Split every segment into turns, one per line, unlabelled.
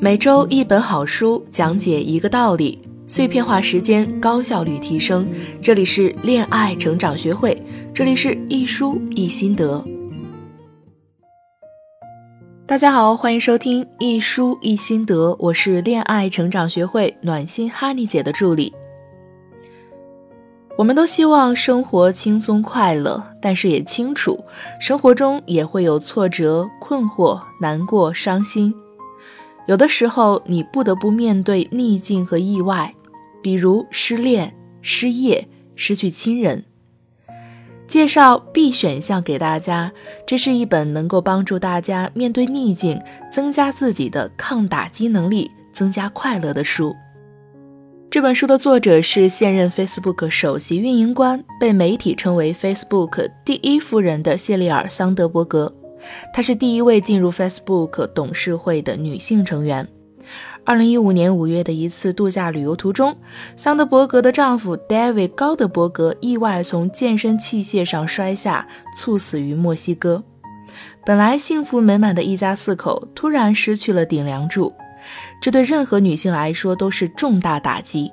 每周一本好书，讲解一个道理，碎片化时间，高效率提升。这里是恋爱成长学会，这里是一书一心得。大家好，欢迎收听一书一心得，我是恋爱成长学会暖心哈尼姐的助理。我们都希望生活轻松快乐，但是也清楚，生活中也会有挫折、困惑、难过、伤心。有的时候，你不得不面对逆境和意外，比如失恋、失业、失去亲人。介绍 B 选项给大家，这是一本能够帮助大家面对逆境，增加自己的抗打击能力，增加快乐的书。这本书的作者是现任 Facebook 首席运营官，被媒体称为 Facebook 第一夫人的谢丽尔·桑德伯格。她是第一位进入 Facebook 董事会的女性成员。二零一五年五月的一次度假旅游途中，桑德伯格的丈夫 David 高德伯格意外从健身器械上摔下，猝死于墨西哥。本来幸福美满的一家四口突然失去了顶梁柱，这对任何女性来说都是重大打击。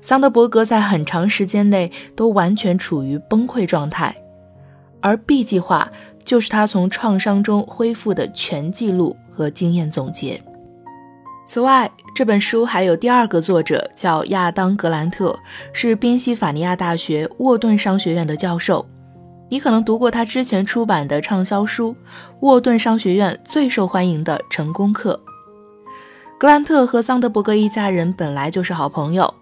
桑德伯格在很长时间内都完全处于崩溃状态，而 B 计划。就是他从创伤中恢复的全记录和经验总结。此外，这本书还有第二个作者，叫亚当·格兰特，是宾夕法尼亚大学沃顿商学院的教授。你可能读过他之前出版的畅销书《沃顿商学院最受欢迎的成功课》。格兰特和桑德伯格一家人本来就是好朋友。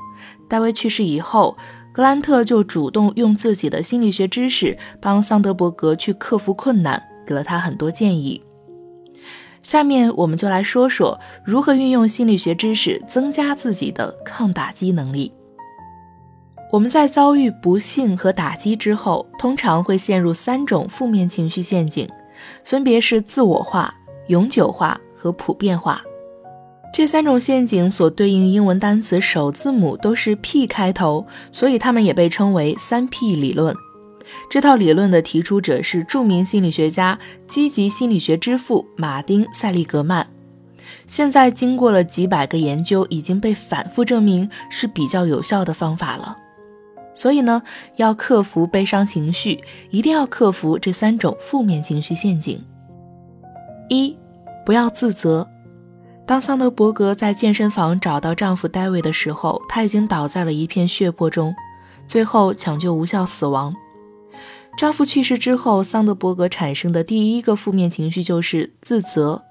戴维去世以后。格兰特就主动用自己的心理学知识帮桑德伯格去克服困难，给了他很多建议。下面我们就来说说如何运用心理学知识增加自己的抗打击能力。我们在遭遇不幸和打击之后，通常会陷入三种负面情绪陷阱，分别是自我化、永久化和普遍化。这三种陷阱所对应英文单词首字母都是 P 开头，所以它们也被称为三 P 理论。这套理论的提出者是著名心理学家、积极心理学之父马丁·塞利格曼。现在经过了几百个研究，已经被反复证明是比较有效的方法了。所以呢，要克服悲伤情绪，一定要克服这三种负面情绪陷阱。一，不要自责。当桑德伯格在健身房找到丈夫戴维的时候，他已经倒在了一片血泊中，最后抢救无效死亡。丈夫去世之后，桑德伯格产生的第一个负面情绪就是自责，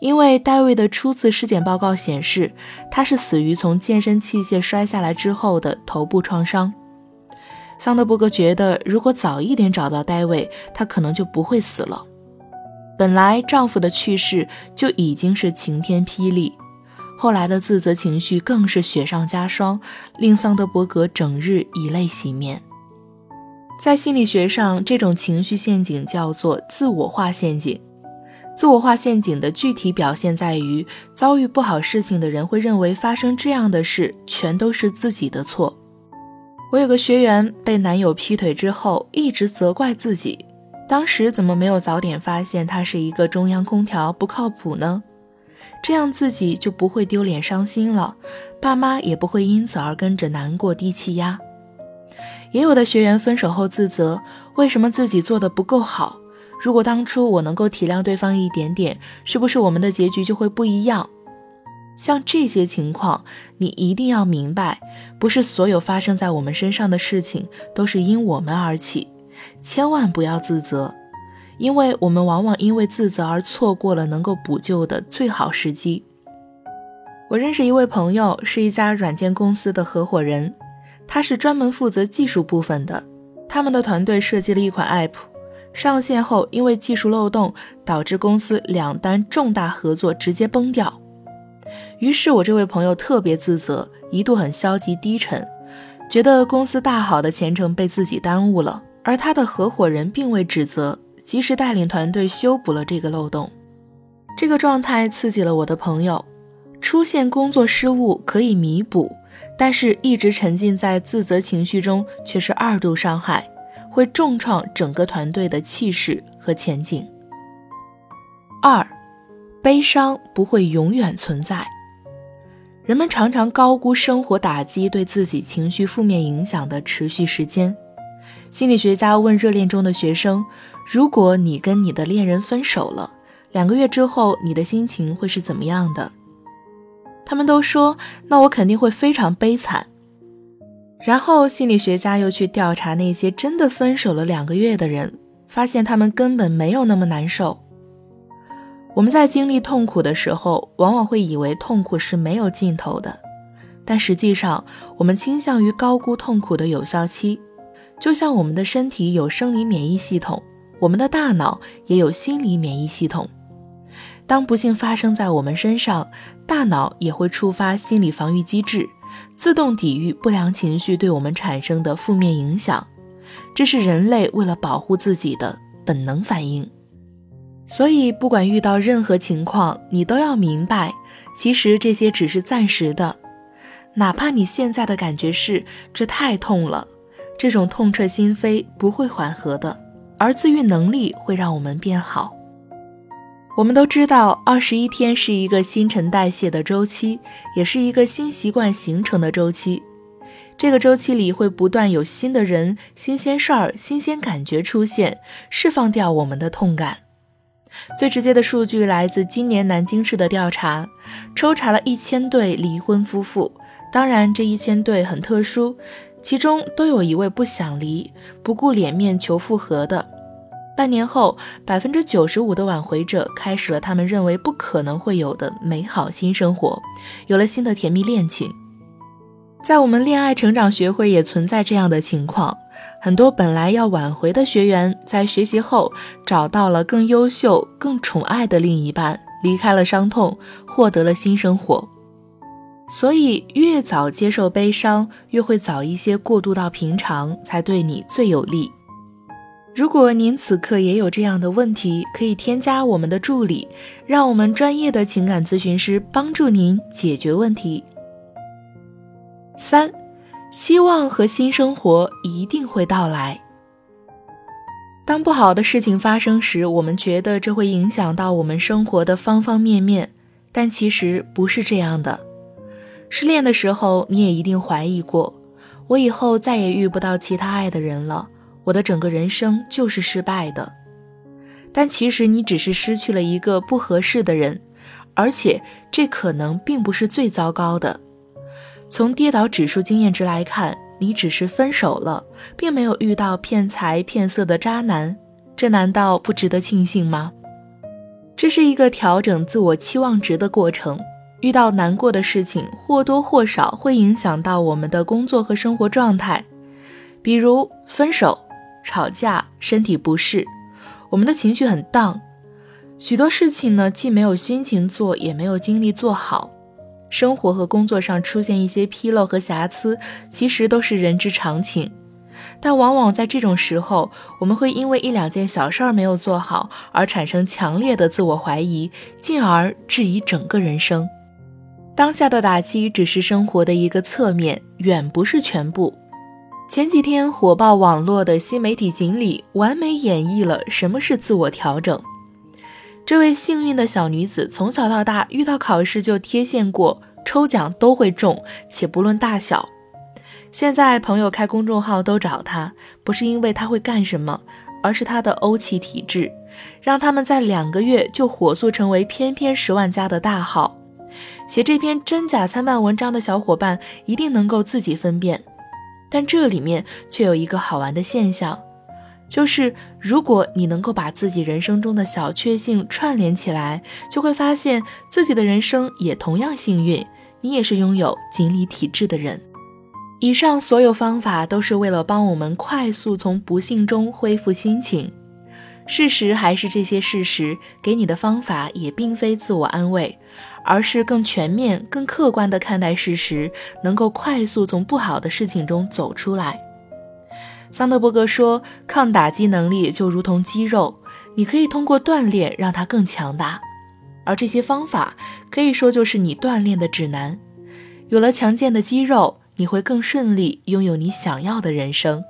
因为戴维的初次尸检报告显示他是死于从健身器械摔下来之后的头部创伤。桑德伯格觉得，如果早一点找到戴维，他可能就不会死了。本来丈夫的去世就已经是晴天霹雳，后来的自责情绪更是雪上加霜，令桑德伯格整日以泪洗面。在心理学上，这种情绪陷阱叫做自我化陷阱。自我化陷阱的具体表现在于，遭遇不好事情的人会认为发生这样的事全都是自己的错。我有个学员被男友劈腿之后，一直责怪自己。当时怎么没有早点发现他是一个中央空调不靠谱呢？这样自己就不会丢脸伤心了，爸妈也不会因此而跟着难过低气压。也有的学员分手后自责，为什么自己做的不够好？如果当初我能够体谅对方一点点，是不是我们的结局就会不一样？像这些情况，你一定要明白，不是所有发生在我们身上的事情都是因我们而起。千万不要自责，因为我们往往因为自责而错过了能够补救的最好时机。我认识一位朋友，是一家软件公司的合伙人，他是专门负责技术部分的。他们的团队设计了一款 App，上线后因为技术漏洞，导致公司两单重大合作直接崩掉。于是我这位朋友特别自责，一度很消极低沉，觉得公司大好的前程被自己耽误了。而他的合伙人并未指责，及时带领团队修补了这个漏洞。这个状态刺激了我的朋友。出现工作失误可以弥补，但是一直沉浸在自责情绪中却是二度伤害，会重创整个团队的气势和前景。二，悲伤不会永远存在。人们常常高估生活打击对自己情绪负面影响的持续时间。心理学家问热恋中的学生：“如果你跟你的恋人分手了，两个月之后，你的心情会是怎么样的？”他们都说：“那我肯定会非常悲惨。”然后心理学家又去调查那些真的分手了两个月的人，发现他们根本没有那么难受。我们在经历痛苦的时候，往往会以为痛苦是没有尽头的，但实际上，我们倾向于高估痛苦的有效期。就像我们的身体有生理免疫系统，我们的大脑也有心理免疫系统。当不幸发生在我们身上，大脑也会触发心理防御机制，自动抵御不良情绪对我们产生的负面影响。这是人类为了保护自己的本能反应。所以，不管遇到任何情况，你都要明白，其实这些只是暂时的。哪怕你现在的感觉是这太痛了，这种痛彻心扉不会缓和的，而自愈能力会让我们变好。我们都知道，二十一天是一个新陈代谢的周期，也是一个新习惯形成的周期。这个周期里会不断有新的人、新鲜事儿、新鲜感觉出现，释放掉我们的痛感。最直接的数据来自今年南京市的调查，抽查了一千对离婚夫妇。当然，这一千对很特殊，其中都有一位不想离、不顾脸面求复合的。半年后，百分之九十五的挽回者开始了他们认为不可能会有的美好新生活，有了新的甜蜜恋情。在我们恋爱成长学会也存在这样的情况。很多本来要挽回的学员，在学习后找到了更优秀、更宠爱的另一半，离开了伤痛，获得了新生活。所以，越早接受悲伤，越会早一些过渡到平常，才对你最有利。如果您此刻也有这样的问题，可以添加我们的助理，让我们专业的情感咨询师帮助您解决问题。三。希望和新生活一定会到来。当不好的事情发生时，我们觉得这会影响到我们生活的方方面面，但其实不是这样的。失恋的时候，你也一定怀疑过：我以后再也遇不到其他爱的人了，我的整个人生就是失败的。但其实你只是失去了一个不合适的人，而且这可能并不是最糟糕的。从跌倒指数经验值来看，你只是分手了，并没有遇到骗财骗色的渣男，这难道不值得庆幸吗？这是一个调整自我期望值的过程。遇到难过的事情，或多或少会影响到我们的工作和生活状态，比如分手、吵架、身体不适，我们的情绪很荡，许多事情呢，既没有心情做，也没有精力做好。生活和工作上出现一些纰漏和瑕疵，其实都是人之常情。但往往在这种时候，我们会因为一两件小事儿没有做好而产生强烈的自我怀疑，进而质疑整个人生。当下的打击只是生活的一个侧面，远不是全部。前几天火爆网络的新媒体锦鲤，完美演绎了什么是自我调整。这位幸运的小女子从小到大遇到考试就贴现过，抽奖都会中，且不论大小。现在朋友开公众号都找她，不是因为她会干什么，而是她的欧气体质，让他们在两个月就火速成为偏偏十万加的大号。写这篇真假参半文章的小伙伴一定能够自己分辨，但这里面却有一个好玩的现象。就是，如果你能够把自己人生中的小确幸串联起来，就会发现自己的人生也同样幸运。你也是拥有锦鲤体质的人。以上所有方法都是为了帮我们快速从不幸中恢复心情。事实还是这些事实，给你的方法也并非自我安慰，而是更全面、更客观地看待事实，能够快速从不好的事情中走出来。桑德伯格说：“抗打击能力就如同肌肉，你可以通过锻炼让它更强大，而这些方法可以说就是你锻炼的指南。有了强健的肌肉，你会更顺利拥有你想要的人生。”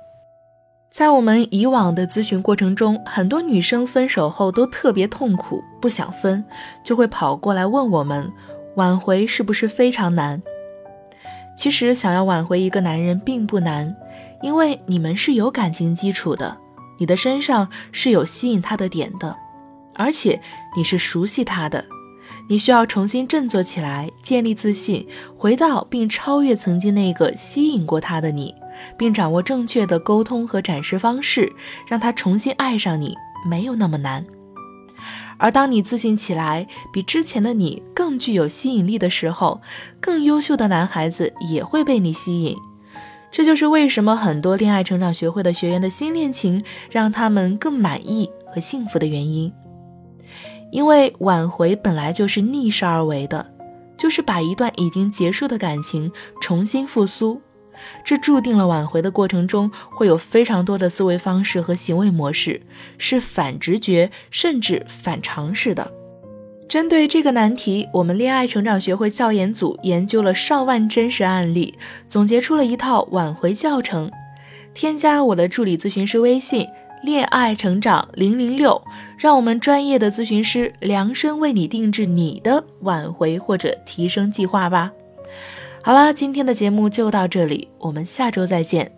在我们以往的咨询过程中，很多女生分手后都特别痛苦，不想分，就会跑过来问我们，挽回是不是非常难？其实想要挽回一个男人并不难，因为你们是有感情基础的，你的身上是有吸引他的点的，而且你是熟悉他的。你需要重新振作起来，建立自信，回到并超越曾经那个吸引过他的你，并掌握正确的沟通和展示方式，让他重新爱上你，没有那么难。而当你自信起来，比之前的你更具有吸引力的时候，更优秀的男孩子也会被你吸引。这就是为什么很多恋爱成长学会的学员的新恋情让他们更满意和幸福的原因。因为挽回本来就是逆势而为的，就是把一段已经结束的感情重新复苏，这注定了挽回的过程中会有非常多的思维方式和行为模式是反直觉甚至反常识的。针对这个难题，我们恋爱成长学会教研组研究了上万真实案例，总结出了一套挽回教程。添加我的助理咨询师微信。恋爱成长零零六，让我们专业的咨询师量身为你定制你的挽回或者提升计划吧。好啦，今天的节目就到这里，我们下周再见。